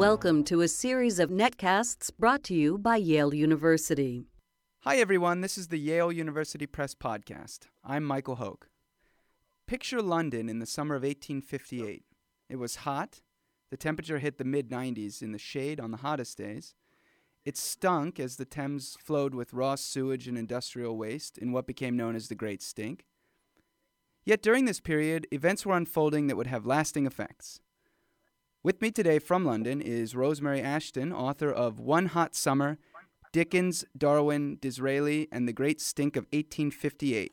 Welcome to a series of netcasts brought to you by Yale University. Hi, everyone. This is the Yale University Press Podcast. I'm Michael Hoke. Picture London in the summer of 1858. It was hot. The temperature hit the mid 90s in the shade on the hottest days. It stunk as the Thames flowed with raw sewage and industrial waste in what became known as the Great Stink. Yet during this period, events were unfolding that would have lasting effects. With me today from London is Rosemary Ashton, author of One Hot Summer Dickens, Darwin, Disraeli, and the Great Stink of 1858.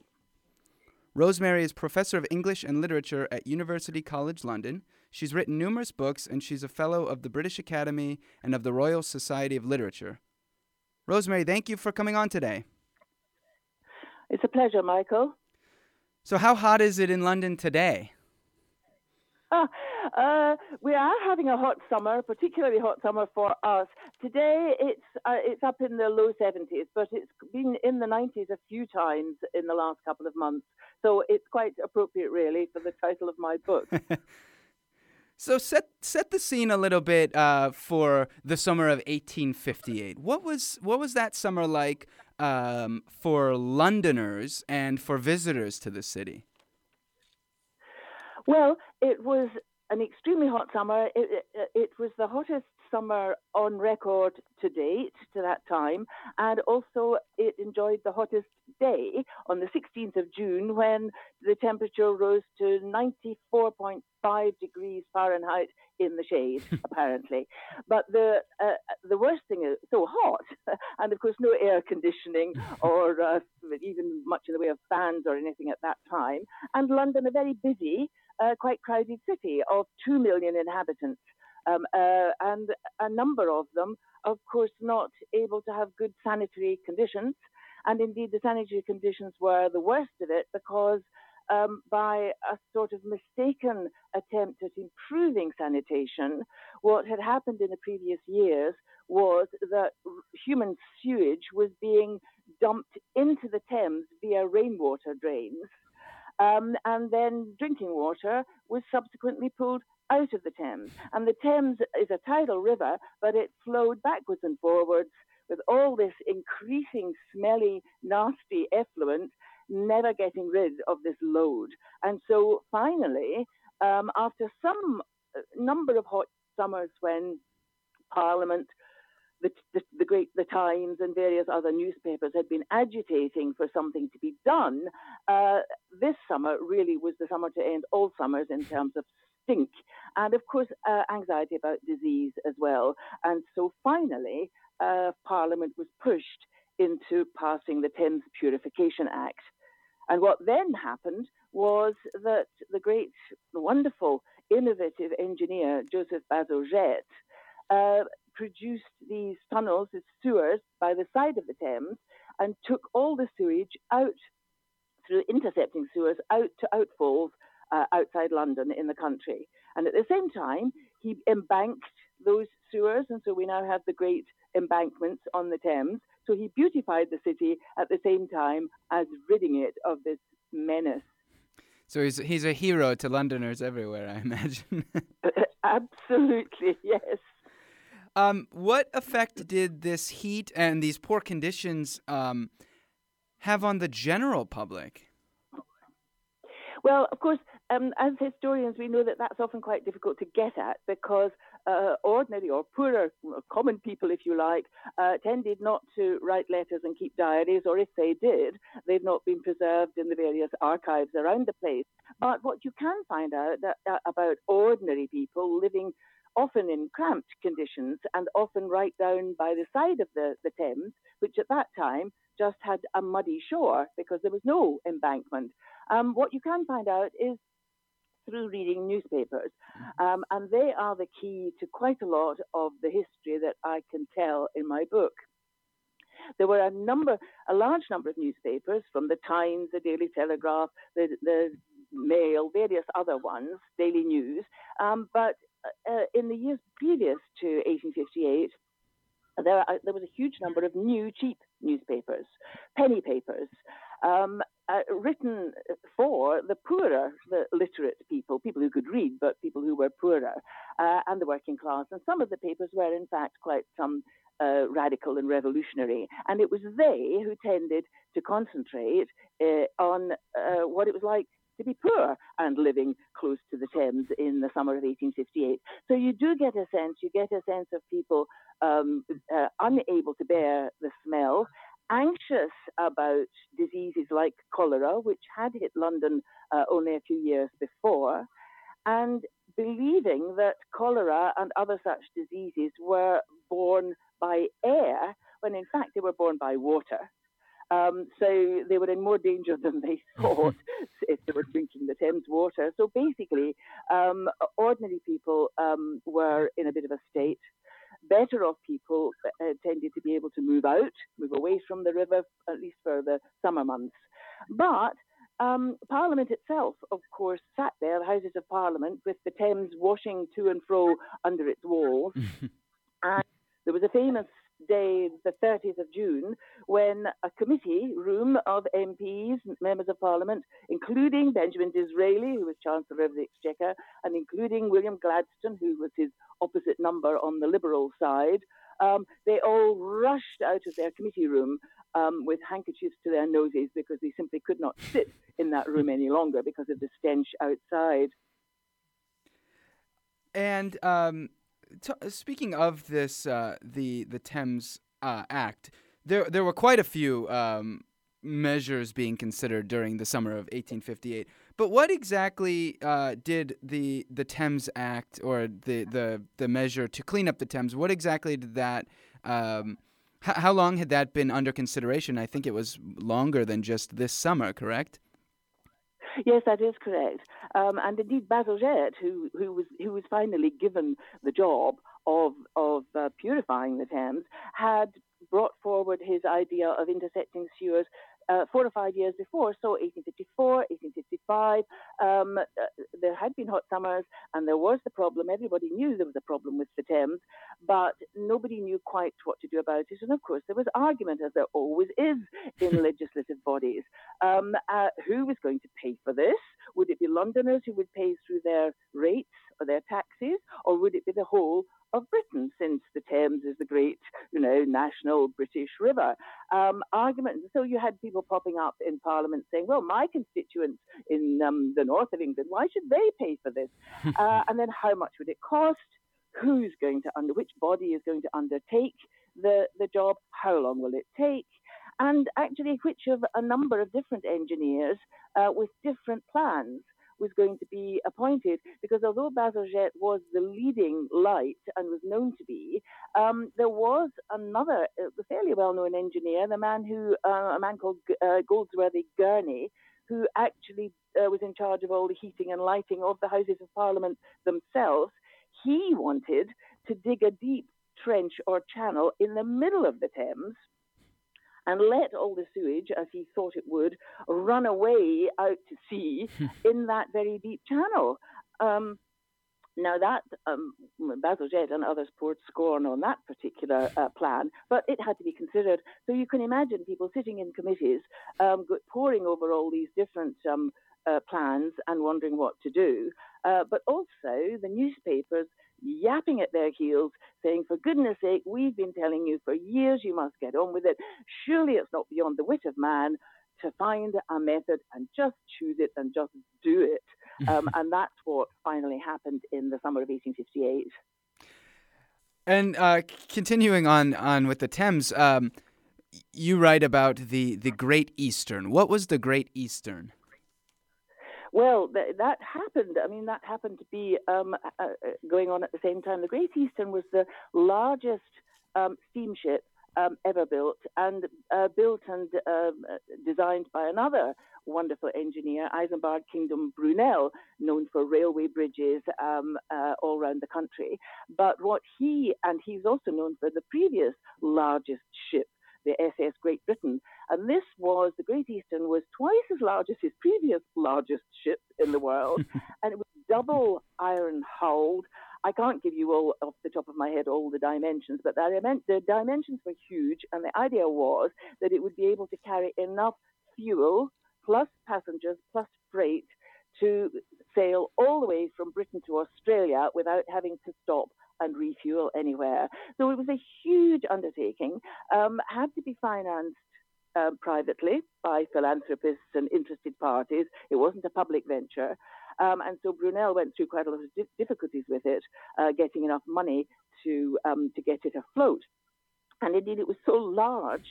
Rosemary is professor of English and literature at University College London. She's written numerous books, and she's a fellow of the British Academy and of the Royal Society of Literature. Rosemary, thank you for coming on today. It's a pleasure, Michael. So, how hot is it in London today? uh, we are having a hot summer, particularly hot summer for us. Today it's uh, it's up in the low 70s, but it's been in the 90s a few times in the last couple of months. So it's quite appropriate, really, for the title of my book. so set set the scene a little bit uh, for the summer of 1858. What was what was that summer like um, for Londoners and for visitors to the city? Well, it was an extremely hot summer. It, it, it, was the hottest summer on record to date to that time, and also it enjoyed the hottest day on the 16th of June when the temperature rose to 94.5 degrees Fahrenheit in the shade, apparently. But the uh, the worst thing is so hot, and of course no air conditioning or uh, even much in the way of fans or anything at that time, and London a very busy a quite crowded city of 2 million inhabitants. Um, uh, and a number of them, of course, not able to have good sanitary conditions. And indeed, the sanitary conditions were the worst of it because um, by a sort of mistaken attempt at improving sanitation, what had happened in the previous years was that human sewage was being dumped into the Thames via rainwater drains. Um, and then drinking water was subsequently pulled out of the Thames. And the Thames is a tidal river, but it flowed backwards and forwards with all this increasing smelly, nasty effluent, never getting rid of this load. And so finally, um, after some uh, number of hot summers when Parliament the, the, the, great the Times and various other newspapers had been agitating for something to be done. Uh, this summer really was the summer to end all summers in terms of stink, and of course uh, anxiety about disease as well. And so finally, uh, Parliament was pushed into passing the Thames Purification Act. And what then happened was that the great, wonderful, innovative engineer Joseph Bazalgette uh, produced these tunnels, these sewers, by the side of the Thames and took all the sewage out through intercepting sewers out to outfalls uh, outside London in the country. And at the same time, he embanked those sewers, and so we now have the great embankments on the Thames. So he beautified the city at the same time as ridding it of this menace. So he's he's a hero to Londoners everywhere, I imagine. Absolutely, yes. Um, what effect did this heat and these poor conditions um, have on the general public? Well, of course, um, as historians, we know that that's often quite difficult to get at because uh, ordinary or poorer, common people, if you like, uh, tended not to write letters and keep diaries, or if they did, they've not been preserved in the various archives around the place. But what you can find out that, uh, about ordinary people living often in cramped conditions and often right down by the side of the, the Thames, which at that time just had a muddy shore because there was no embankment. Um, what you can find out is through reading newspapers. Mm-hmm. Um, and they are the key to quite a lot of the history that I can tell in my book. There were a number, a large number of newspapers from the Times, the Daily Telegraph, the, the Mail, various other ones, Daily News. Um, but uh, in the years previous to 1858, there, uh, there was a huge number of new, cheap newspapers, penny papers, um, uh, written for the poorer, the literate people, people who could read, but people who were poorer. uh, and the working class. And some of the papers were, in fact, quite um, uh, radical and revolutionary. And it was they who tended to concentrate uh, on uh, what it was like to be poor and living close to the Thames in the summer of 1858. So you do get a sense, you get a sense of people um, uh, unable to bear the smell, anxious about diseases like cholera, which had hit London uh, only a few years before, and believing that cholera and other such diseases were borne by air when in fact they were borne by water. Um, so they were in more danger than they thought they were drinking the Thames water. So basically, um, ordinary people um, were in a bit of a state. Better off people uh, tended to be able to move out, move away from the river, at least for the summer months. But um, Parliament itself, of course, sat there, the Houses of Parliament, with the Thames washing to and fro under its walls. and there was a famous day, the 30th of June, when a committee room of MPs, members of Parliament, including Benjamin Disraeli, who was Chancellor of the Exchequer, and including William Gladstone, who was his opposite number on the Liberal side, um, they all rushed out of their committee room um, with handkerchiefs to their noses because they simply could not sit in that room any longer because of the stench outside. And um, t- speaking of this, uh, the the Thames uh, Act, there there were quite a few um, measures being considered during the summer of 1858. But what exactly uh, did the the Thames Act or the, the the measure to clean up the Thames? What exactly did that? Um, h- how long had that been under consideration? I think it was longer than just this summer, correct? Yes, that is correct. Um, and indeed, Bazalgette, who, who, was, who was finally given the job of, of uh, purifying the Thames, had brought forward his idea of intercepting sewers uh, four or five years before, so 1854, 1855, um, uh, there had been hot summers and there was the problem. Everybody knew there was a problem with the Thames, but nobody knew quite what to do about it. And of course, there was argument, as there always is in legislative bodies. Um, uh, who was going to pay for this? Would it be Londoners who would pay through their rates or their taxes, or would it be the whole of Britain, since the Thames is the great, you know, national British river. Um, argument. So you had people popping up in Parliament saying, "Well, my constituents in um, the north of England, why should they pay for this?" uh, and then how much would it cost? Who's going to under? Which body is going to undertake the the job? How long will it take? And actually, which of a number of different engineers uh, with different plans was going to be appointed because although Bazalgette was the leading light and was known to be, um, there was another uh, fairly well-known engineer, the man who uh, a man called uh, Goldsworthy Gurney, who actually uh, was in charge of all the heating and lighting of the Houses of Parliament themselves. He wanted to dig a deep trench or channel in the middle of the Thames and let all the sewage, as he thought it would, run away out to sea in that very deep channel. Um, now that um, Bazalgette and others poured scorn on that particular uh, plan, but it had to be considered. So you can imagine people sitting in committees, um, poring over all these different um, uh, plans and wondering what to do. Uh, but also the newspapers yapping at their heels, saying, For goodness sake, we've been telling you for years you must get on with it. Surely it's not beyond the wit of man to find a method and just choose it and just do it. Um, and that's what finally happened in the summer of 1858. And uh, continuing on, on with the Thames, um, you write about the, the Great Eastern. What was the Great Eastern? Well, th- that happened. I mean, that happened to be um, uh, going on at the same time. The Great Eastern was the largest um, steamship um, ever built, and uh, built and um, designed by another wonderful engineer, Isambard Kingdom Brunel, known for railway bridges um, uh, all around the country. But what he, and he's also known for the previous largest ship the SS Great Britain. And this was, the Great Eastern was twice as large as his previous largest ship in the world. and it was double iron hulled. I can't give you all off the top of my head all the dimensions, but the dimensions were huge. And the idea was that it would be able to carry enough fuel plus passengers plus freight to sail all the way from Britain to Australia without having to stop and refuel anywhere. So it was a huge undertaking, um, had to be financed um, privately by philanthropists and interested parties. It wasn't a public venture. Um, and so Brunel went through quite a lot of di- difficulties with it, uh, getting enough money to, um, to get it afloat. And indeed, it was so large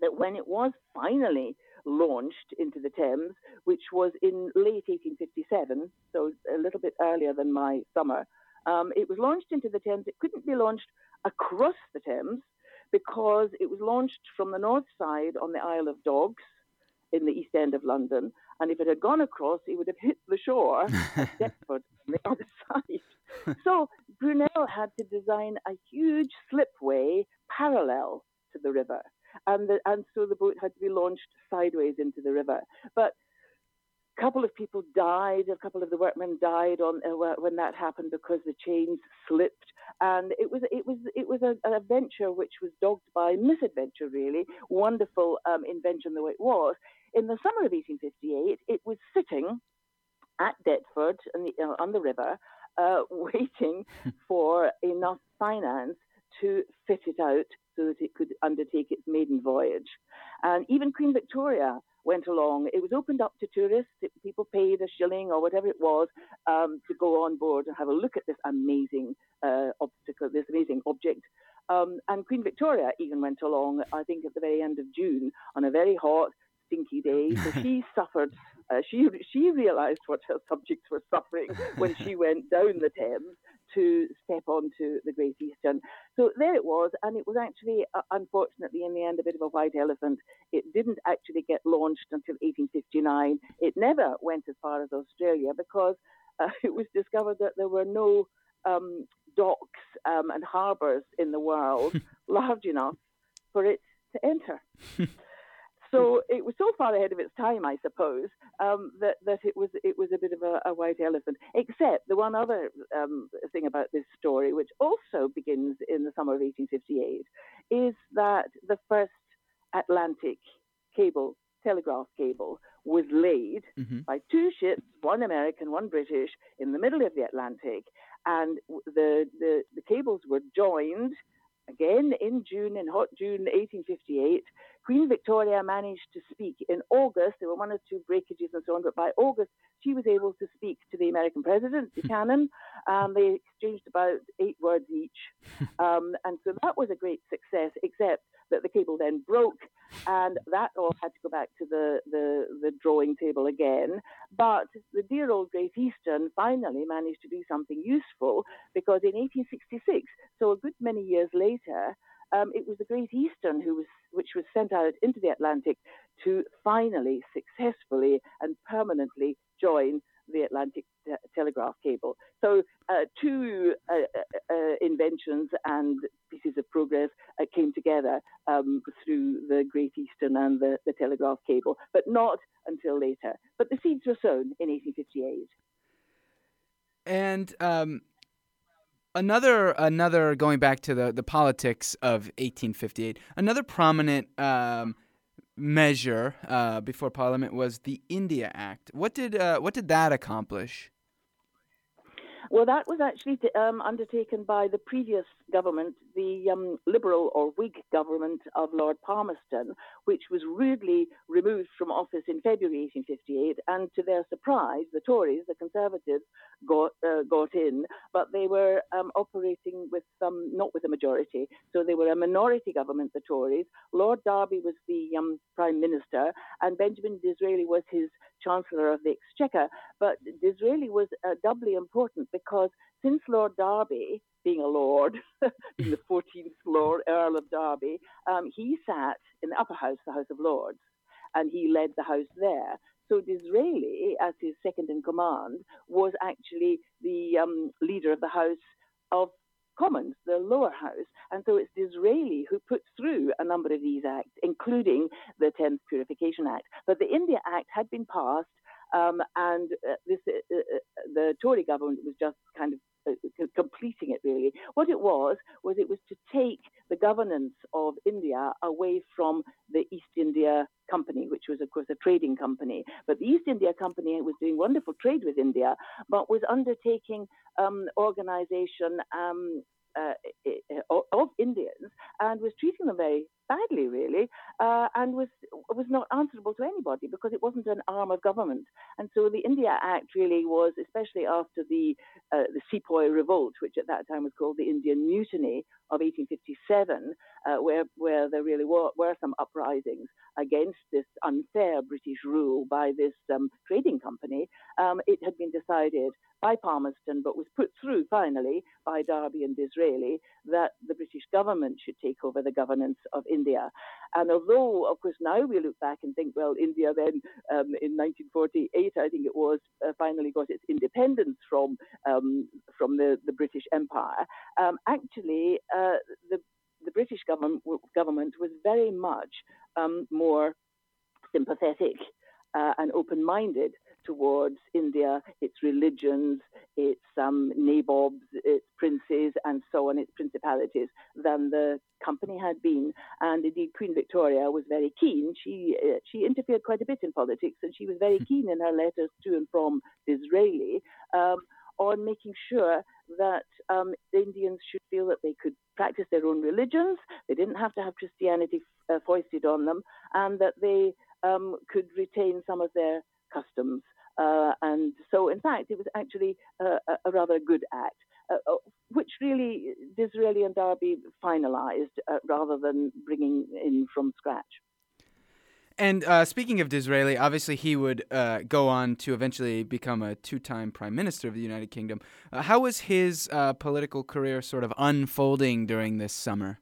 that when it was finally launched into the Thames, which was in late 1857, so a little bit earlier than my summer, um, it was launched into the Thames. It couldn't be launched across the Thames because it was launched from the north side on the Isle of Dogs in the east end of London. And if it had gone across, it would have hit the shore at Deptford on the other side. so Brunel had to design a huge slipway parallel to the river. And, the, and so the boat had to be launched sideways into the river. But a couple of people died. A couple of the workmen died on uh, when that happened because the chains slipped, and it was it was it was a, an adventure which was dogged by misadventure. Really wonderful um, invention though it was. In the summer of 1858, it was sitting at Deptford the, uh, on the river, uh, waiting for enough finance to fit it out so that it could undertake its maiden voyage. And even Queen Victoria went along. It was opened up to tourists. It, people paid a shilling or whatever it was um, to go on board and have a look at this amazing uh, obstacle, this amazing object. Um, and Queen Victoria even went along, I think, at the very end of June on a very hot, stinky day. So she suffered. Uh, she she realised what her subjects were suffering when she went down the Thames to step onto the Great Eastern. So there it was, and it was actually, uh, unfortunately, in the end, a bit of a white elephant. It didn't actually get launched until 1859. It never went as far as Australia because uh, it was discovered that there were no um, docks um, and harbours in the world large enough for it to enter. So it was so far ahead of its time, I suppose, um, that that it was it was a bit of a, a white elephant. Except the one other um, thing about this story, which also begins in the summer of 1858, is that the first Atlantic cable, telegraph cable, was laid mm-hmm. by two ships, one American, one British, in the middle of the Atlantic, and the the, the cables were joined again in June, in hot June 1858. Queen Victoria managed to speak in August. There were one or two breakages and so on, but by August, she was able to speak to the American president, Buchanan. Um, they exchanged about eight words each. Um, and so that was a great success, except that the cable then broke, and that all had to go back to the, the, the drawing table again. But the dear old Great Eastern finally managed to do something useful because in 1866, so a good many years later, um, it was the Great Eastern who was, which was sent out into the Atlantic to finally, successfully, and permanently join the Atlantic te- telegraph cable. So, uh, two uh, uh, uh inventions and pieces of progress uh, came together um, through the Great Eastern and the, the, telegraph cable, but not until later. But the seeds were sown in 1858. And um, another another going back to the the politics of 1858 another prominent um, measure uh, before parliament was the india act. What did uh, what did that accomplish? Well, that was actually um, undertaken by the previous government, the um, Liberal or Whig government of Lord Palmerston, which was rudely removed from office in February 1858. And to their surprise, the Tories, the Conservatives, got uh, got in, but they were um, operating with some not with a majority, so they were a minority government. The Tories. Lord Derby was the um, prime minister, and Benjamin Disraeli was his chancellor of the Exchequer. But Disraeli was uh, doubly important because since Lord Derby, being a lord, being the 14th Lord Earl of Derby, um, he sat in the upper house, the House of Lords, and he led the house there. So Disraeli, as his second in command, was actually the um, leader of the House of Commons, the lower house. And so it's Disraeli who put through a number of these acts, including the Thames Purification Act. But the India Act had been passed, um, and uh, this, uh, uh, the Tory government was just kind of uh, completing it really. What it was was it was to take the governance of India away from the East India Company, which was of course a trading company. But the East India Company was doing wonderful trade with India, but was undertaking um, organization um, uh, of Indians and was treating them very badly, really, uh, and was was not answerable to anybody because it wasn't an arm of government. And so the India Act really was, especially after the uh, the Sepoy Revolt, which at that time was called the Indian Mutiny of 1857, uh, where where there really were, were some uprisings against this unfair British rule by this um, trading company. Um, it had been decided by Palmerston, but was put through finally by Derby and Disraeli that the British government should take over the governance of India. And although, of course, now we look back and think, well, India then um, in 1948, I think it was, uh, finally got its independence from um, from the, the British Empire. Um, actually, uh, the the British government government was very much um, more sympathetic uh, and open-minded towards India, its religions, its um, nabobs, its princes, and so on, its principalities, than the company had been. And indeed, Queen Victoria was very keen. She uh, she interfered quite a bit in politics, and she was very hmm. keen in her letters to and from Disraeli. Um, on making sure that um, the Indians should feel that they could practice their own religions, they didn't have to have Christianity uh, foisted on them, and that they um, could retain some of their customs. Uh, and so, in fact, it was actually uh, a, rather good act, uh, uh, which really Disraeli and Derby finalised uh, rather than bringing in from scratch. And uh, speaking of Disraeli, obviously he would uh, go on to eventually become a two-time prime minister of the United Kingdom. How was his political career sort of unfolding during this summer?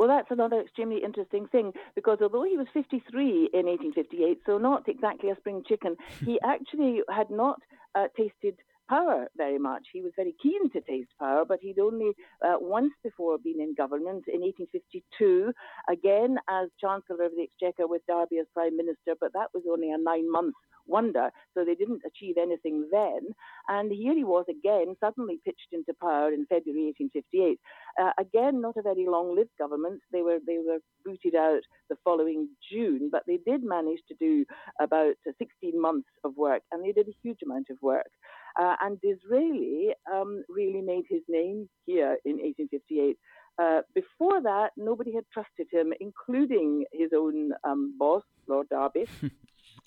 Well, that's another extremely interesting thing because although he was 53 in 1858, so not exactly a spring chicken, he actually had not uh, tasted power very much. He was very keen to taste power, but he'd only uh, once before been in government in 1852, again as Chancellor of the Exchequer with Derby as Prime Minister, but that was only a nine month wonder. So they didn't achieve anything then. And here he was again, suddenly pitched into power in February 1858. Uh, again, not a very long-lived government. They were they were booted out the following June, but they did manage to do about 16 months of work, and they did a huge amount of work. Uh, and Disraeli um, really made his name here in 1858. Uh, before that, nobody had trusted him, including his own um, boss, Lord Derby.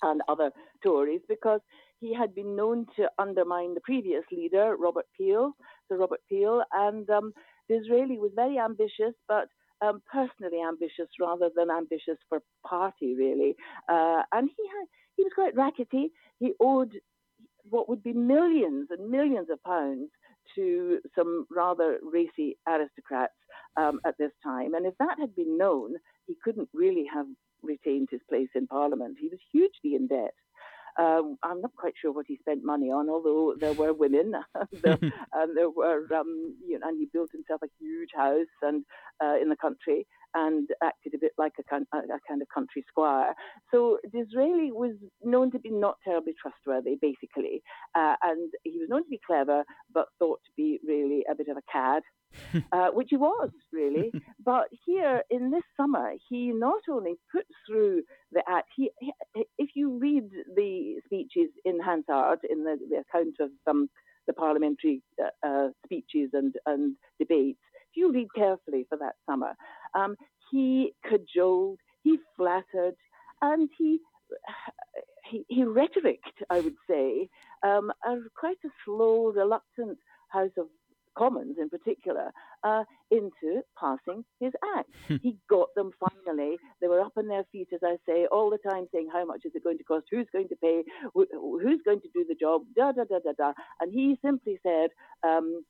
and other Tories because he had been known to undermine the previous leader, Robert Peel, Sir Robert Peel, and um, Disraeli was very ambitious, but um, personally ambitious rather than ambitious for party, really. Uh, and he had he was quite rackety. He owed what would be millions and millions of pounds to some rather racy aristocrats um, at this time. And if that had been known, he couldn't really have retained his place in Parliament. He was hugely in debt. Um, I'm not quite sure what he spent money on, although there were women, and, there, and there were, um, you know, and he built himself a huge house and uh, in the country and acted a bit like a, a, kind of country squire. So Disraeli was known to be not terribly trustworthy, basically, uh, and he was known to be clever, but thought to be really a bit of a cad. uh, which he was really. but here in this summer, he not only put through the act. He, he if you read the speeches in Hansard in the, the account of um, the parliamentary uh, uh, speeches and, and debates, if you read carefully for that summer, um, he cajoled, he flattered, and he he, he rhetoriced, I would say, um, a, quite a slow, reluctant House of Commons in particular, uh, into passing his act. Hmm. he got them finally. They were up on their feet, as I say, all the time saying, How much is it going to cost? Who's going to pay? Who's going to do the job? Da, da, da, da, da. And he simply said, um,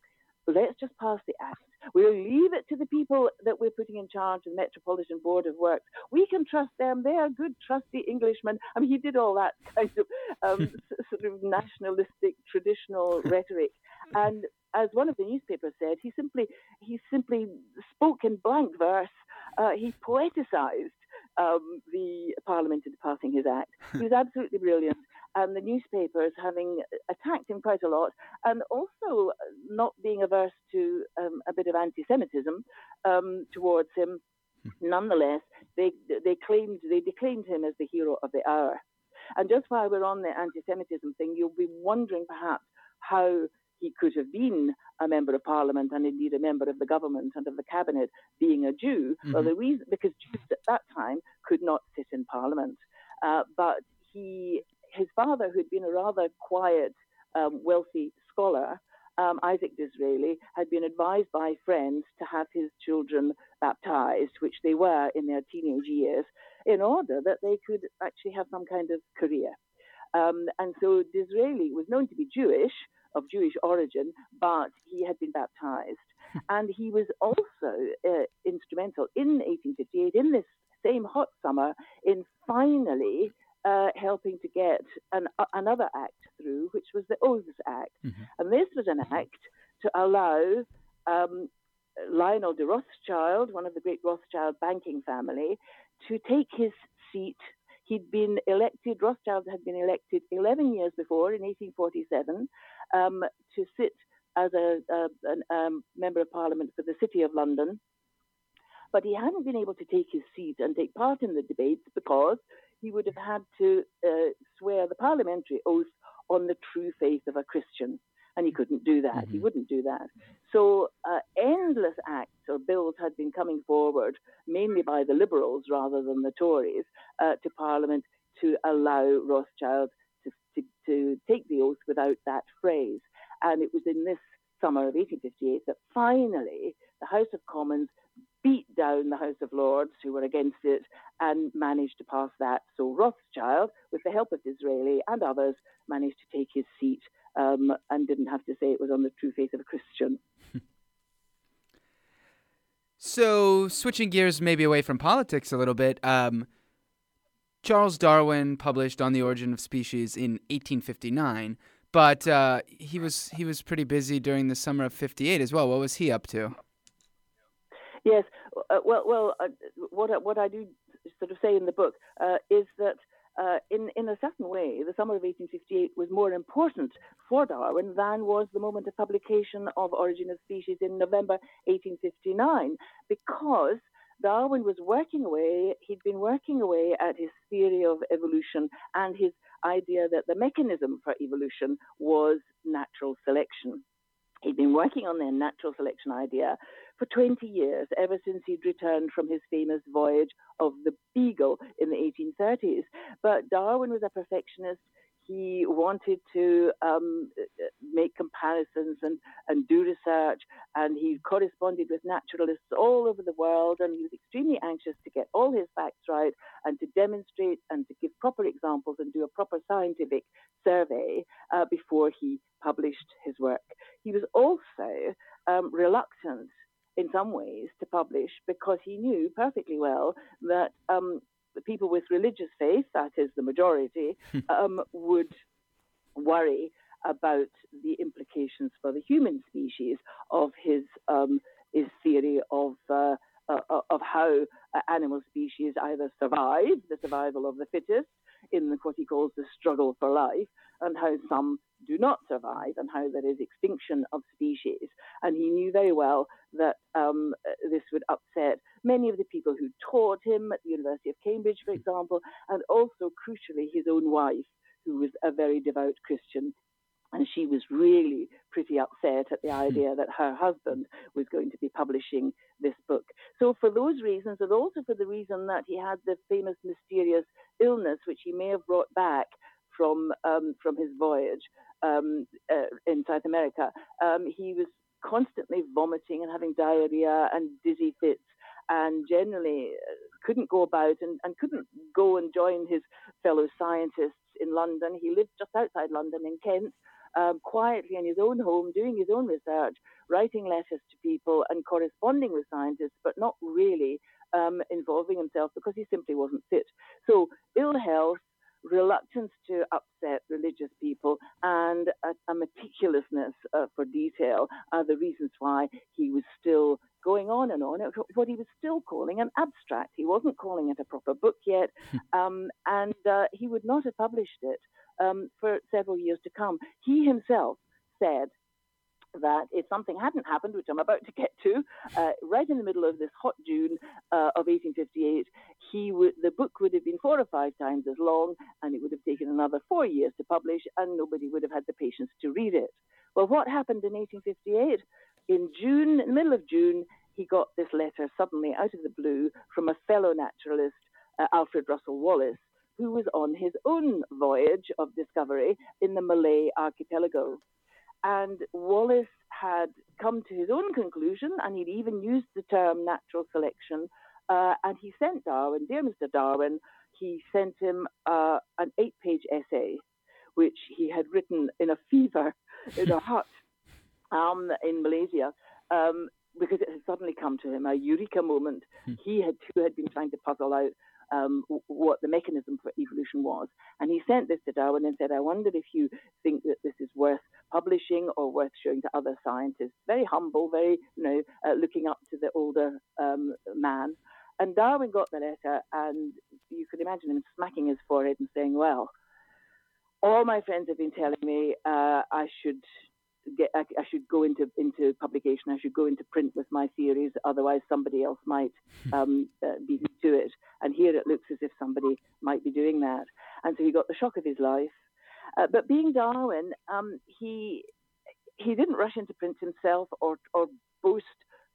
Let's just pass the act. We'll leave it to the people that we're putting in charge of the Metropolitan Board of Works. We can trust them. They are good, trusty Englishmen. I mean, he did all that kind of um, sort of nationalistic, traditional rhetoric. And as one of the newspapers said, he simply he simply spoke in blank verse. Uh, he poeticized um, the Parliament into passing his act. He was absolutely brilliant. And the newspapers having attacked him quite a lot, and also not being averse to um, a bit of anti-Semitism um, towards him. Hmm. Nonetheless, they they claimed they declaimed him as the hero of the hour. And just while we're on the anti-Semitism thing, you'll be wondering perhaps how he could have been a member of parliament and indeed a member of the government and of the cabinet being a Jew. Mm-hmm. Well, the reason because Jews at that time could not sit in parliament, uh, but he his father, who had been a rather quiet, um, wealthy scholar, um, Isaac Disraeli, had been advised by friends to have his children baptized, which they were in their teenage years, in order that they could actually have some kind of career. Um, and so Disraeli was known to be Jewish, of Jewish origin, but he had been baptized. and he was also uh, instrumental in 1858, in this same hot summer, in finally uh, helping to get an, uh, another act through, which was the Oaths Act. Mm-hmm. And this was an act to allow um, Lionel de Rothschild, one of the great Rothschild banking family, to take his seat. He'd been elected, Rothschild had been elected 11 years before in 1847 um, to sit as a, a, a um, member of parliament for the City of London. But he hadn't been able to take his seat and take part in the debates because he would have had to uh, swear the parliamentary oath on the true faith of a Christian. And he couldn't do that. Mm-hmm. He wouldn't do that. So uh, endless acts or bills had been coming forward, mainly by the Liberals rather than the Tories, uh, to Parliament to allow Rothschild to, to, to take the oath without that phrase. And it was in this summer of 1858 that finally the House of Commons beat down the House of Lords, who were against it, and managed to pass that. So Rothschild, with the help of Disraeli and others, managed to take his seat um, and didn't have to say it was on the true faith of a Christian. so, switching gears maybe away from politics a little bit, um, Charles Darwin published On the Origin of Species in 1859, but uh, he was he was pretty busy during the summer of '58 as well. What was he up to? Yes, uh, well, well, uh, what what I do sort of say in the book uh, is that. Uh, in, in a certain way, the summer of 1858 was more important for Darwin than was the moment of publication of Origin of Species in November 1859, because Darwin was working away, he'd been working away at his theory of evolution and his idea that the mechanism for evolution was natural selection. He'd been working on their natural selection idea for 20 years, ever since he'd returned from his famous voyage of the Beagle in the 1830s. But Darwin was a perfectionist. He wanted to um, make comparisons and, and do research, and he corresponded with naturalists all over the world, and he was extremely anxious to get all his facts right and to demonstrate and to give proper examples and do a proper scientific survey uh, before he published his work. He was also um, reluctant in some ways to publish because he knew perfectly well that um, people with religious faith, that is the majority, um, would worry about the implications for the human species of his um, his theory of uh, uh, of how uh, animal species either survive the survival of the fittest in what he calls the struggle for life, and how some do not survive, and how there is extinction of species. And he knew very well that um, this would upset many of the people who taught him at the University of Cambridge, for example, and also, crucially, his own wife, who was a very devout Christian and she was really pretty upset at the hmm. idea that her husband was going to be publishing this book. So, for those reasons, and also for the reason that he had the famous mysterious illness, which he may have brought back from um, from his voyage um, uh, in South America, um, he was constantly vomiting and having diarrhea and dizzy fits. And generally uh, couldn't go about and, and couldn't go and join his fellow scientists in London. He lived just outside London in Kent, um, quietly in his own home, doing his own research, writing letters to people and corresponding with scientists, but not really um, involving himself because he simply wasn't fit. So, ill health, reluctance to upset religious people, and a, a meticulousness uh, for detail are the reasons why he was still going on and on what he was still calling an abstract. He wasn't calling it a proper book yet, um, and uh, he would not have published it um, for several years to come. He himself said that if something hadn't happened, which I'm about to get to, uh, right in the middle of this hot June uh, of 1858, he would the book would have been four or five times as long, and it would have taken another four years to publish, and nobody would have had the patience to read it. Well, what happened in 1858? In June, in the middle of June, he got this letter suddenly out of the blue from a fellow naturalist, uh, Alfred Russel Wallace, who was on his own voyage of discovery in the Malay archipelago. And Wallace had come to his own conclusion, and he'd even used the term natural selection. Uh, and he sent Darwin, dear Mr. Darwin, he sent him uh, an eight page essay, which he had written in a fever in a hut um, in Malaysia. Um, because it had suddenly come to him, a eureka moment. Hmm. He had too had been trying to puzzle out um, what the mechanism for evolution was. And he sent this to Darwin and said, I wonder if you think that this is worth publishing or worth showing to other scientists. Very humble, very, you know, uh, looking up to the older um, man. And Darwin got the letter, and you could imagine him smacking his forehead and saying, Well, all my friends have been telling me uh, I should get, I, I, should go into into publication. I should go into print with my theories. Otherwise, somebody else might hmm. um, uh, be to it. And here it looks as if somebody might be doing that. And so he got the shock of his life. Uh, but being Darwin, um, he he didn't rush into print himself or or boast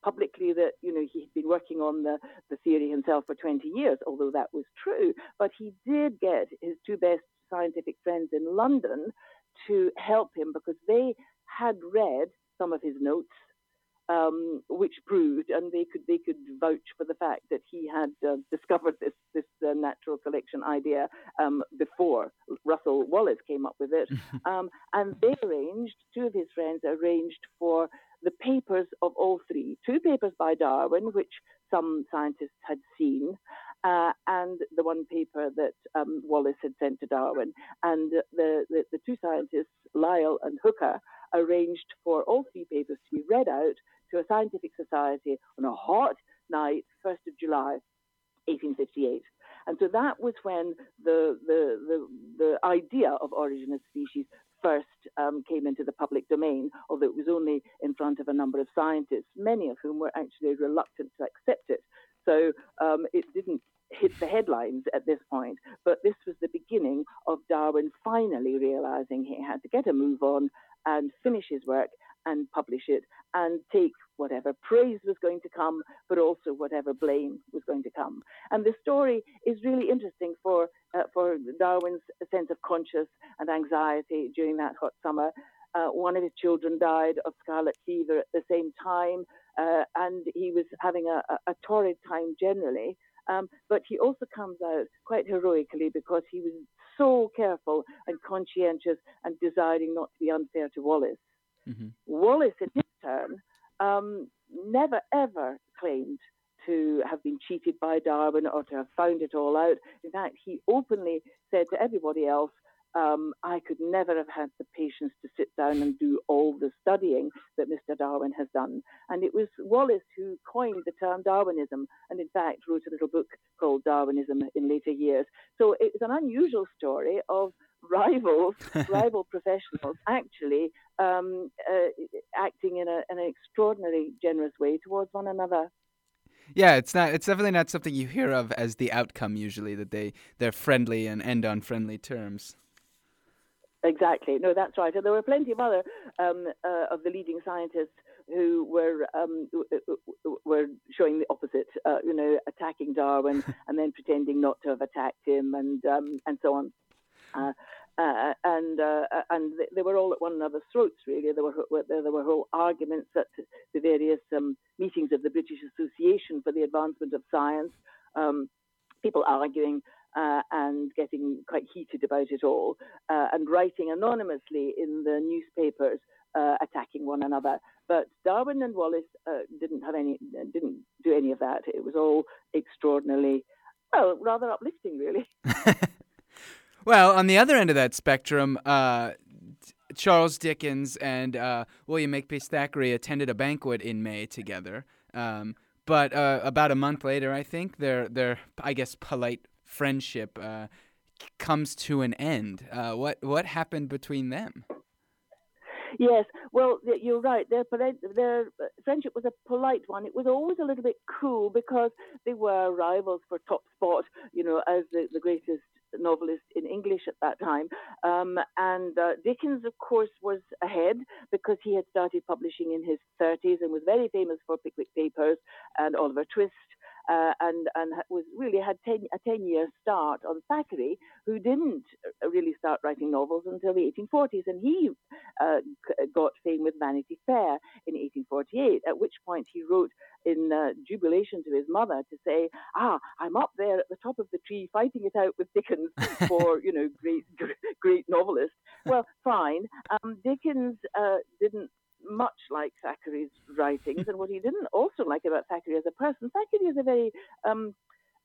publicly that you know he'd been working on the, the theory himself for 20 years, although that was true. But he did get his two best scientific friends in London to help him because they had read some of his notes, um, which proved, and they could they could vouch for the fact that he had uh, discovered this this uh, natural selection idea um, before Russel Wallace came up with it, um, and they arranged two of his friends arranged for the papers of all three, two papers by Darwin, which some scientists had seen, uh, and the one paper that um, Wallace had sent to Darwin. And the, the, the, two scientists, Lyell and Hooker, arranged for all three papers to be read out to a scientific society on a hot night, 1st of July, 1858. And so that was when the, the, the, the idea of origin of species first um, came into the public domain, although it was only in front of a number of scientists, many of whom were actually reluctant to accept it. So um, it didn't hit the headlines at this point, but this was the beginning of Darwin finally realizing he had to get a move on and finish his work and publish it and take whatever praise was going to come, but also whatever blame was going to come. And the story is really interesting for uh, for Darwin's sense of conscience and anxiety during that hot summer. Uh, one of his children died of scarlet fever at the same time, uh, and he was having a, a, a torrid time generally. Um, but he also comes out quite heroically because he was so careful and conscientious and deciding not to be unfair to Wallace. Mm-hmm. Wallace, in his turn, um, never ever claimed to have been cheated by Darwin or to have found it all out. In fact, he openly said to everybody else, um, I could never have had the patience to sit down and do all the studying that Mr. Darwin has done. And it was Wallace who coined the term Darwinism and, in fact, wrote a little book called Darwinism in later years. So it's an unusual story of rivals, rival professionals, actually um, uh, acting in, a, in an extraordinarily generous way towards one another. Yeah, it's not. It's definitely not something you hear of as the outcome. Usually, that they they're friendly and end on friendly terms. Exactly. No, that's right. And there were plenty of other um, uh, of the leading scientists who were um, were showing the opposite. Uh, you know, attacking Darwin and then pretending not to have attacked him, and um, and so on. Uh, uh, and uh, and they were all at one another's throats. Really, there were there were whole arguments at the various um, meetings of the British Association for the Advancement of Science. Um, people arguing uh, and getting quite heated about it all, uh, and writing anonymously in the newspapers, uh, attacking one another. But Darwin and Wallace uh, didn't have any, didn't do any of that. It was all extraordinarily, well, rather uplifting, really. well, on the other end of that spectrum. Uh, Charles Dickens and uh, William Makepeace Thackeray attended a banquet in May together. Um, but uh, about a month later, I think their their I guess polite friendship uh, comes to an end. Uh, what what happened between them? Yes, well, you're right. Their, their uh, friendship was a polite one. It was always a little bit cool because they were rivals for top spot, you know, as the, the greatest novelist in English at that time. Um, and uh, Dickens, of course, was ahead because he had started publishing in his 30s and was very famous for Pickwick Papers and Oliver Twist uh, and and was really had ten, a ten year start on Thackeray, who didn't uh, really start writing novels until the 1840s, and he uh, got fame with Vanity Fair in 1848. At which point he wrote in uh, jubilation to his mother to say, "Ah, I'm up there at the top of the tree fighting it out with Dickens for you know great great novelist." Well, fine. Um, Dickens uh, didn't much like Thackeray's writings, and what he didn't also like about Thackeray as a person, Thackeray is a very um,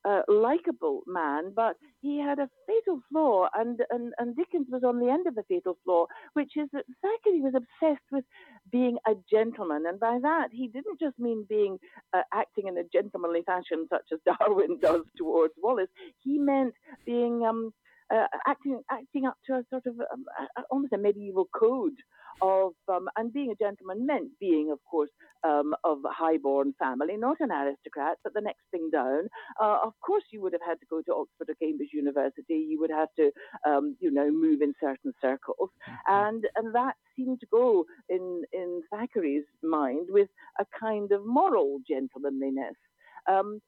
uh, likable man, but he had a fatal flaw, and, and, and Dickens was on the end of the fatal flaw, which is that Thackeray was obsessed with being a gentleman, and by that he didn't just mean being uh, acting in a gentlemanly fashion, such as Darwin does towards Wallace. He meant being um, uh, acting acting up to a sort of um, almost a medieval code of um, and being a gentleman meant being, of course, um, of a high-born family, not an aristocrat, but the next thing down. Uh, of course, you would have had to go to Oxford or Cambridge University. You would have to, um, you know, move in certain circles, mm-hmm. and and that seemed to go in in Thackeray's mind with a kind of moral gentlemanliness. Um,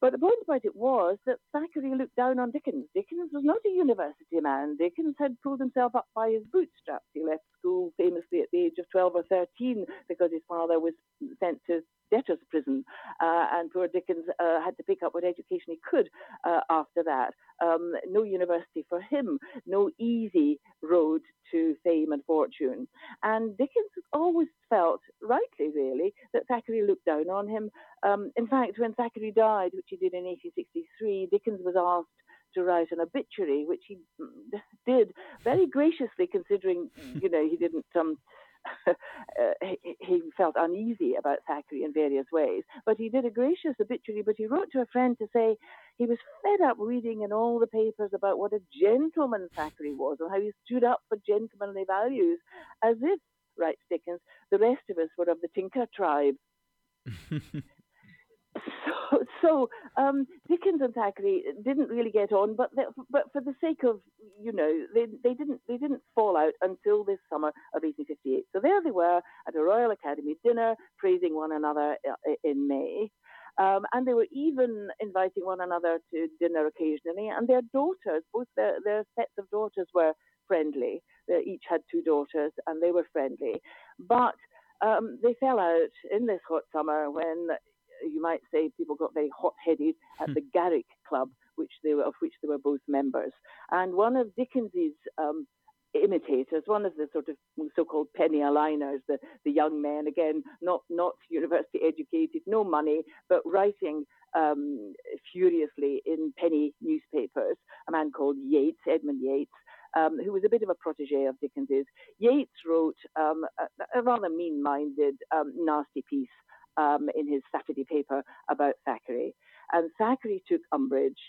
but the point about it was that Thackeray looked down on Dickens. Dickens was not a university man. Dickens had pulled himself up by his bootstraps. He left school famously at the age of 12 or 13 because his father was sent to debtor's prison. Uh, and poor Dickens uh, had to pick up what education he could uh, after that. Um, no university for him, no easy road to fame and fortune. And Dickens always felt, rightly really, that Thackeray looked down on him. Um, in fact, when Thackeray died, which he did in 1863, Dickens was asked to write an obituary, which he did very graciously, considering you know he didn't um, uh, he, he, felt uneasy about Thackeray in various ways. But he did a gracious obituary, but he wrote to a friend to say he was fed up reading in all the papers about what a gentleman Thackeray was and how he stood up for gentlemanly values, as if, writes Dickens, the rest of us were of the Tinker tribe. so, um, Dickens and Thackeray didn't really get on, but they, but for the sake of you know, they they didn't they didn't fall out until this summer of 1858. So there they were at a Royal Academy dinner, praising one another uh, in May. Um, and they were even inviting one another to dinner occasionally. And their daughters, both their, their sets of daughters, were friendly. They each had two daughters, and they were friendly. But um, they fell out in this hot summer when you might say people got very hot-headed at hmm. the Garrick Club, which they were, of which they were both members. And one of Dickens's um, imitators, one of the sort of so-called penny a liners, the, the young men, again, not, not university educated, no money, but writing um, furiously in penny newspapers, a man called Yates, Edmund Yates, um, who was a bit of a protege of Dickens's. Yates wrote um, a, a, rather mean-minded, um, nasty piece um, in his Saturday paper about Thackeray. And Thackeray took umbrage,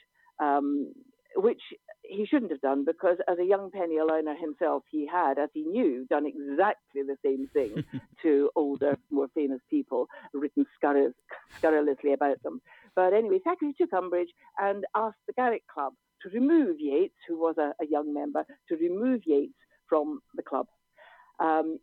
um, which he shouldn't have done because, as a young penny a liner himself, he had, as he knew, done exactly the same thing to older, more famous people, written scurril- scurrilously about them. But anyway, Thackeray took umbrage and asked the Garrick Club to remove Yates, who was a, a young member, to remove Yates from the club. Um,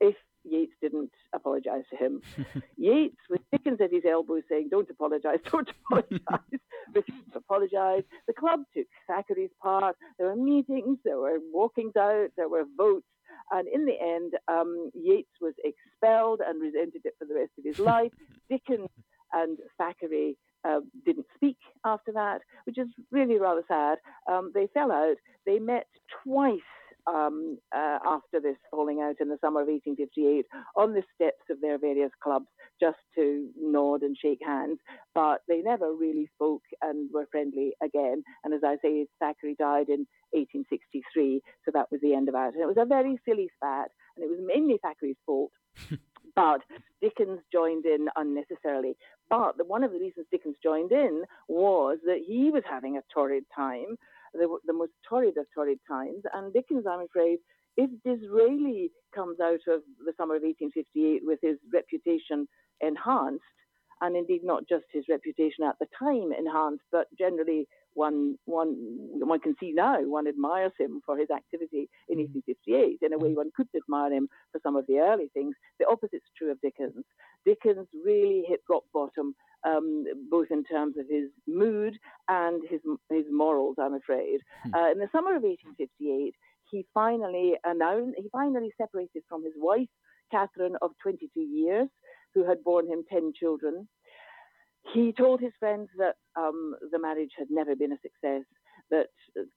if Yates didn't apologise to him. Yates, with Dickens at his elbow, saying, "Don't apologise, don't apologise," refused to apologise. The club took Thackeray's part. There were meetings, there were walkings out, there were votes, and in the end, um, Yates was expelled and resented it for the rest of his life. Dickens and Thackeray uh, didn't speak after that, which is really rather sad. Um, they fell out. They met twice um, uh, after this falling out in the summer of 1858 on the steps of their various clubs just to nod and shake hands, but they never really spoke and were friendly again. And as I say, Thackeray died in 1863, so that was the end of it. And it was a very silly spat, and it was mainly Thackeray's fault. but Dickens joined in unnecessarily. But the, one of the reasons Dickens joined in was that he was having a torrid time the, the most torrid of torrid times. And Dickens, I'm afraid, if Disraeli comes out of the summer of 1858 with his reputation enhanced, and indeed not just his reputation at the time enhanced, but generally one one one can see now one admires him for his activity in 1858. Mm. In a way, mm. one could admire him for some of the early things. The opposite's true of Dickens. Dickens really hit rock bottom, um, both in terms of his mood and his his morals. I'm afraid. Hmm. Uh, in the summer of 1858, he finally announced he finally separated from his wife Catherine of 22 years who had borne him 10 children. He told his friends that um, the marriage had never been a success, that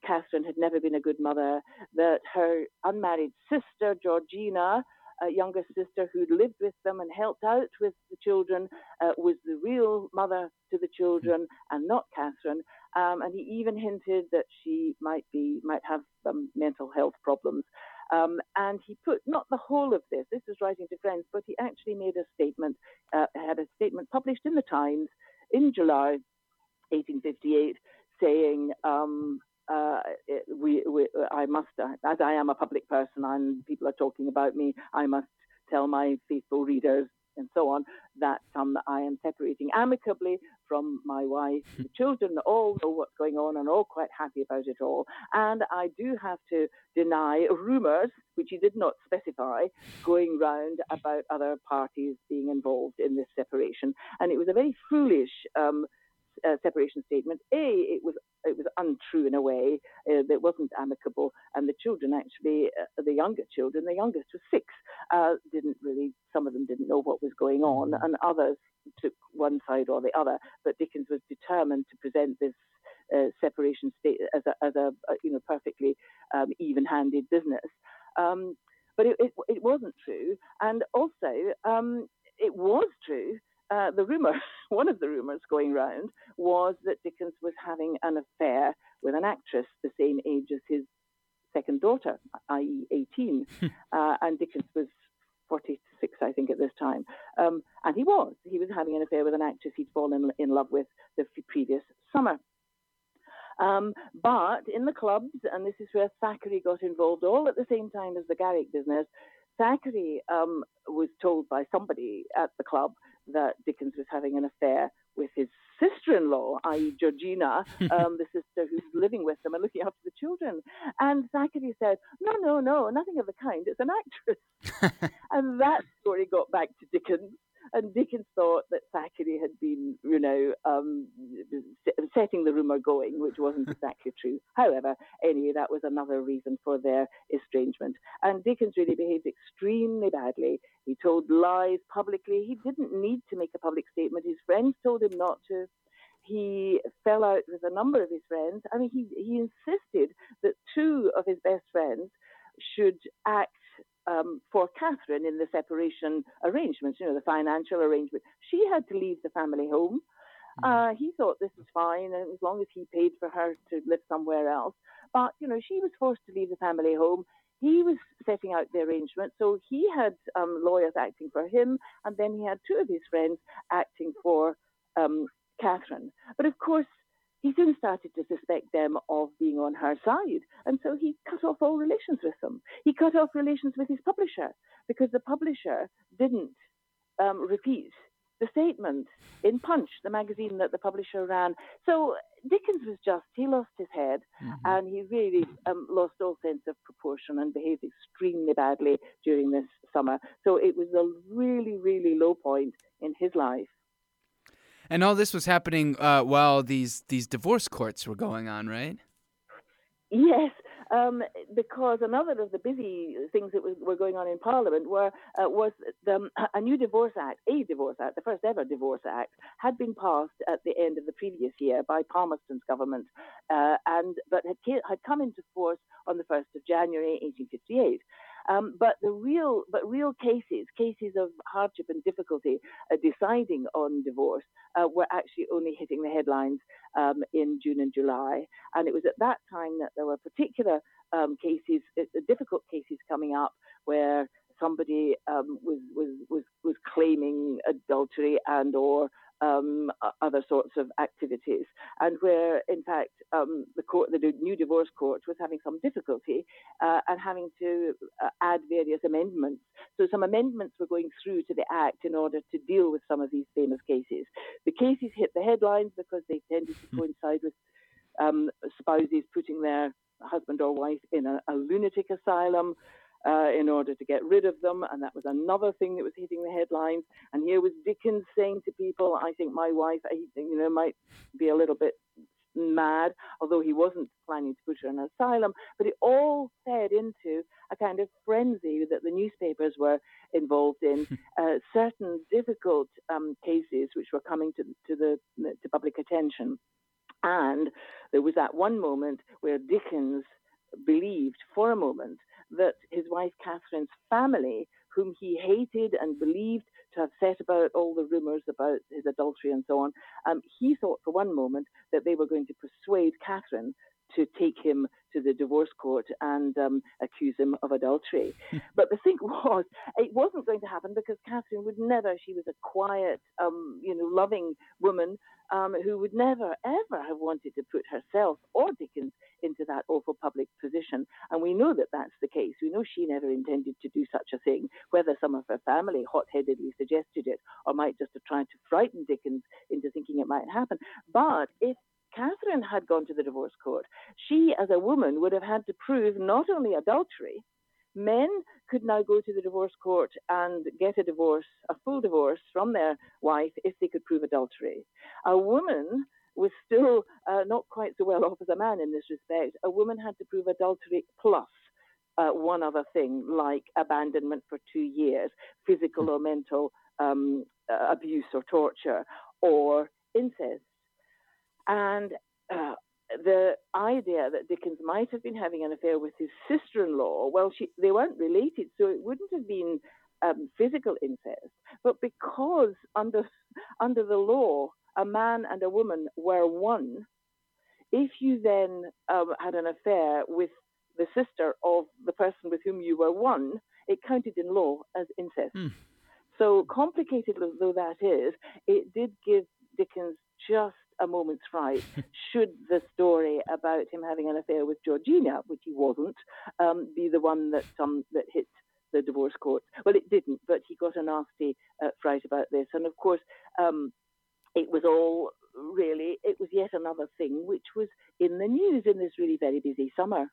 Catherine had never been a good mother, that her unmarried sister, Georgina, younger sister who'd lived with them and helped out with the children, uh, was the real mother to the children and not Catherine. Um, and he even hinted that she might be might have some mental health problems. Um, and he put not the whole of this, this is writing to friends, but he actually made a statement, uh, had a statement published in the Times in July 1858 saying, um, uh, we, we, I must, as I am a public person and people are talking about me, I must tell my faithful readers and so on, that um, I am separating amicably from my wife. the children all know what's going on and all quite happy about it all. And I do have to deny rumours, which he did not specify, going round about other parties being involved in this separation. And it was a very foolish um, uh, separation statement. A, it was it was untrue in a way. Uh, it wasn't amicable, and the children actually, uh, the younger children, the youngest was six, uh, didn't really. Some of them didn't know what was going on, mm-hmm. and others took one side or the other. But Dickens was determined to present this uh, separation state as a, as a, a you know perfectly um, even-handed business. Um, but it, it, it, wasn't true, and also um, it was true uh, the rumor, one of the rumors going round, was that Dickens was having an affair with an actress the same age as his second daughter, i.e., 18. uh, and Dickens was 46, I think, at this time. Um, and he was. He was having an affair with an actress he'd fallen in love with the previous summer. Um, but in the clubs, and this is where Thackeray got involved all at the same time as the Garrick business, Thackeray um, was told by somebody at the club that Dickens was having an affair with his sister-in-law, i.e., Georgina, um, the sister who's living with them and looking after the children. And Thackeray said, "No, no, no, nothing of the kind. It's an actress." and that story got back to Dickens, and Dickens thought that Thackeray had been, you know, um, setting the rumour going, which wasn't exactly true. However, anyway, that was another reason for their estrangement. And Dickens really behaved extremely badly. He told lies publicly. He didn't need to make a public statement. His friends told him not to he fell out with a number of his friends. I mean, he, he insisted that two of his best friends should act um, for Catherine in the separation arrangements, you know, the financial arrangement. She had to leave the family home. Hmm. Uh, he thought this was fine, and as long as he paid for her to live somewhere else. But, you know, she was forced to leave the family home. He was setting out the arrangement, so he had um, lawyers acting for him, and then he had two of his friends acting for um, Catherine. But of course, he soon started to suspect them of being on her side. And so he cut off all relations with them. He cut off relations with his publisher because the publisher didn't um, repeat the statement in Punch, the magazine that the publisher ran. So Dickens was just, he lost his head mm-hmm. and he really um, lost all sense of proportion and behaved extremely badly during this summer. So it was a really, really low point in his life. And all this was happening uh, while these these divorce courts were going on, right? Yes, um, because another of the busy things that was, were going on in Parliament were uh, was the, a new Divorce Act, a Divorce Act, the first ever Divorce Act, had been passed at the end of the previous year by Palmerston's government, uh, and but had, had come into force on the 1st of January 1858. Um, but the real, but real cases, cases of hardship and difficulty uh, deciding on divorce, uh, were actually only hitting the headlines um, in June and July. And it was at that time that there were particular um, cases, uh, difficult cases coming up where somebody um, was, was, was, was claiming adultery and or um, other sorts of activities, and where, in fact, um, the court, the new divorce court, was having some difficulty uh, and having to uh, add various amendments. So some amendments were going through to the Act in order to deal with some of these famous cases. The cases hit the headlines because they tended to hmm. coincide with um, spouses putting their husband or wife in a, a lunatic asylum uh, in order to get rid of them. And that was another thing that was hitting the headlines. And here was Dickens saying to people, I think my wife, you know, might be a little bit mad, although he wasn't planning to put her in an asylum. But it all fed into a kind of frenzy that the newspapers were involved in. uh, certain difficult um, cases which were coming to, to the to public attention, and there was that one moment where Dickens believed for a moment that his wife Catherine's family, whom he hated and believed to have set about all the rumours about his adultery and so on, um, he thought for one moment that they were going to persuade Catherine to take him to the divorce court and um, accuse him of adultery. but the thing was, it wasn't going to happen because Catherine would never, she was a quiet, um, you know, loving woman um, who would never, ever have wanted to put herself or Dickens into that awful public position. And we know that that's the case. We know she never intended to do such a thing, whether some of her family hot headedly suggested it or might just have tried to frighten Dickens into thinking it might happen. But if Catherine had gone to the divorce court, she, as a woman, would have had to prove not only adultery, men could now go to the divorce court and get a divorce, a full divorce from their wife if they could prove adultery. A woman was still uh, not quite so well off as a man in this respect. A woman had to prove adultery plus uh, one other thing, like abandonment for two years, physical or mental um, uh, abuse or torture, or incest. And uh, the idea that Dickens might have been having an affair with his sister-in-law, well, she, they weren't related, so it wouldn't have been um, physical incest. But because under under the law, a man and a woman were one, if you then um, had an affair with the sister of the person with whom you were one, it counted in law as incest. Mm. So complicated though that is, it did give Dickens just a moment's fright should the story about him having an affair with Georgina, which he wasn't, um, be the one that um, that hit the divorce court. Well, it didn't, but he got a nasty uh, fright about this. And of course, um, it was all really, it was yet another thing which was in the news in this really very busy summer.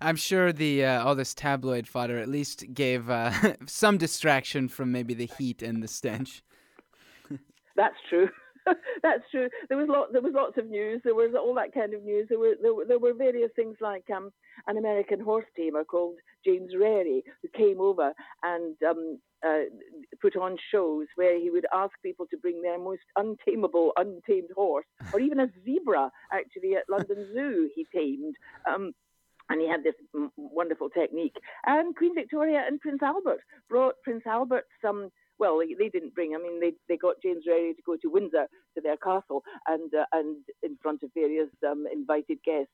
I'm sure the uh, all this tabloid fodder at least gave uh, some distraction from maybe the heat and the stench. That's true. That's true. There was lot. There was lots of news. There was all that kind of news. There were there were, there were various things like um, an American horse tamer called James Rarey who came over and um, uh, put on shows where he would ask people to bring their most untamable, untamed horse, or even a zebra. Actually, at London Zoo, he tamed. Um, and he had this wonderful technique. And Queen Victoria and Prince Albert brought Prince Albert's um, well, they, they, didn't bring. I mean, they they got James Rarey to go to Windsor to their castle, and uh, and in front of various um, invited guests,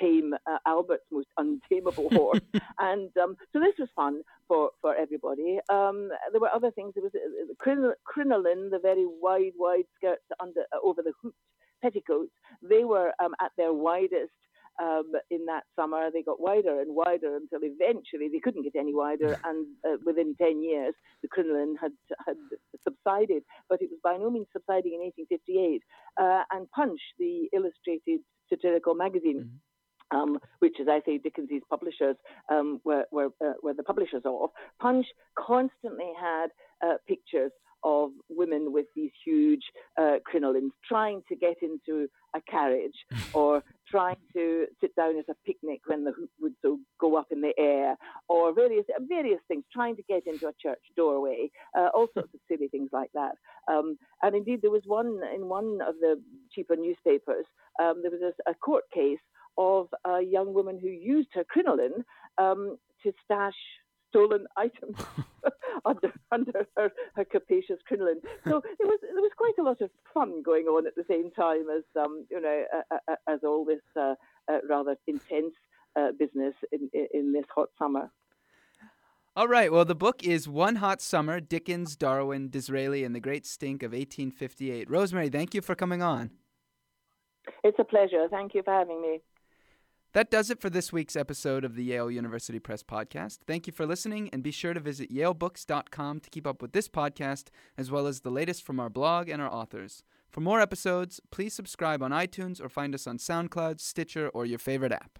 tame uh, Albert's most untamable horse. and um, so this was fun for, for everybody. Um, there were other things. There was uh, crinoline, the very wide, wide skirts under uh, over the hooped petticoats. They were um, at their widest um, in that summer. They got wider and wider until eventually they couldn't get any wider, and uh, within 10 years, the crinoline had, had subsided. But it was by no means subsiding in 1858. Uh, and Punch, the illustrated satirical magazine, mm-hmm. Um, which, as I say, Dickens's publishers um, were, were, uh, were, the publishers of. Punch constantly had uh, pictures of women with these huge uh, crinolines trying to get into a carriage or trying to sit down at a picnic when the hoop would so go up in the air or various various things trying to get into a church doorway uh, all sorts of silly things like that. Um, and indeed there was one in one of the cheaper newspapers um, there was a, a, court case of a young woman who used her crinoline um, to stash stolen items under under her, her capacious crinoline. So it was there was quite a lot of fun going on at the same time as um, you know uh, as all this uh, uh rather intense uh, business in in this hot summer. All right. Well, the book is One Hot Summer Dickens, Darwin, Disraeli, and the Great Stink of 1858. Rosemary, thank you for coming on. It's a pleasure. Thank you for having me. That does it for this week's episode of the Yale University Press podcast. Thank you for listening, and be sure to visit yalebooks.com to keep up with this podcast, as well as the latest from our blog and our authors. For more episodes, please subscribe on iTunes or find us on SoundCloud, Stitcher, or your favorite app.